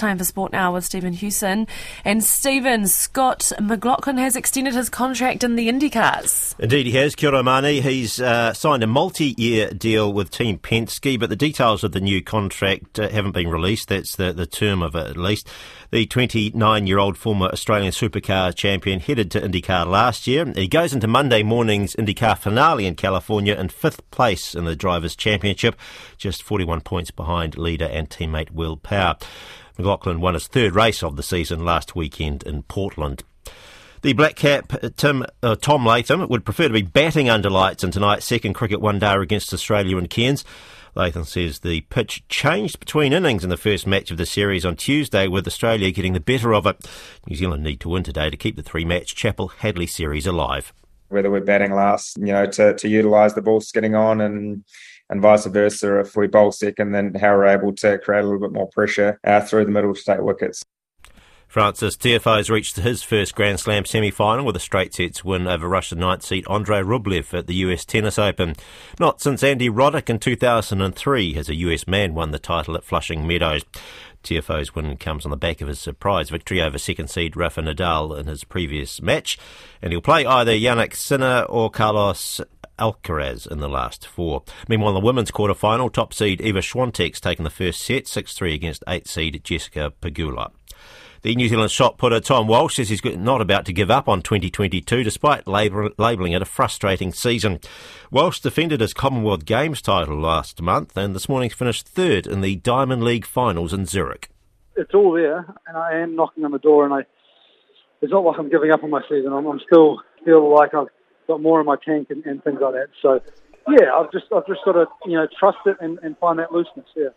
Time for sport now with Stephen Hewson. And Stephen, Scott McLaughlin has extended his contract in the IndyCars. Indeed, he has. Kia Mani. He's uh, signed a multi year deal with Team Penske, but the details of the new contract uh, haven't been released. That's the, the term of it, at least. The 29 year old former Australian supercar champion headed to IndyCar last year. He goes into Monday morning's IndyCar finale in California in fifth place in the Drivers' Championship, just 41 points behind leader and teammate Will Power. McLaughlin won his third race of the season last weekend in Portland. The Black Cap, uh, Tim, uh, Tom Latham, would prefer to be batting under lights in tonight's second cricket one day against Australia in Cairns. Latham says the pitch changed between innings in the first match of the series on Tuesday, with Australia getting the better of it. New Zealand need to win today to keep the three match Chappell Hadlee series alive. Whether we're batting last, you know, to, to utilise the ball skidding on and and vice versa. If we bowl second, then how we're able to create a little bit more pressure uh, through the middle to take wickets. Tiafoe has reached his first Grand Slam semi-final with a straight sets win over Russian ninth seed Andrei Rublev at the US Tennis Open. Not since Andy Roddick in 2003 has a US man won the title at Flushing Meadows. Tiafoe's win comes on the back of his surprise victory over second seed Rafa Nadal in his previous match, and he'll play either Jannik Sinner or Carlos Alcaraz in the last four. Meanwhile, the women's quarter final, top seed Iga Swiatek's taken the first set, 6-3 against 8 seed Jessica Pegula. The New Zealand shot putter Tom Walsh says he's not about to give up on 2022 despite labelling it a frustrating season. Walsh defended his Commonwealth Games title last month and this morning finished third in the Diamond League finals in Zurich. It's all there and I am knocking on the door and I it's not like I'm giving up on my season. I'm, I'm still feel like I've got more in my tank and, and things like that. So yeah, I've just I've just got to you know trust it and, and find that looseness. Yeah.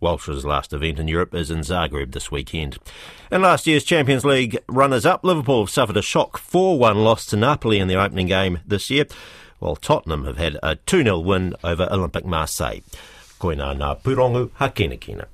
Walsh's last event in Europe is in Zagreb this weekend. In last year's Champions League runners-up, Liverpool have suffered a shock 4-1 loss to Napoli in their opening game this year, while Tottenham have had a 2-0 win over Olympique Marseille. Koina na purongu hakenekina.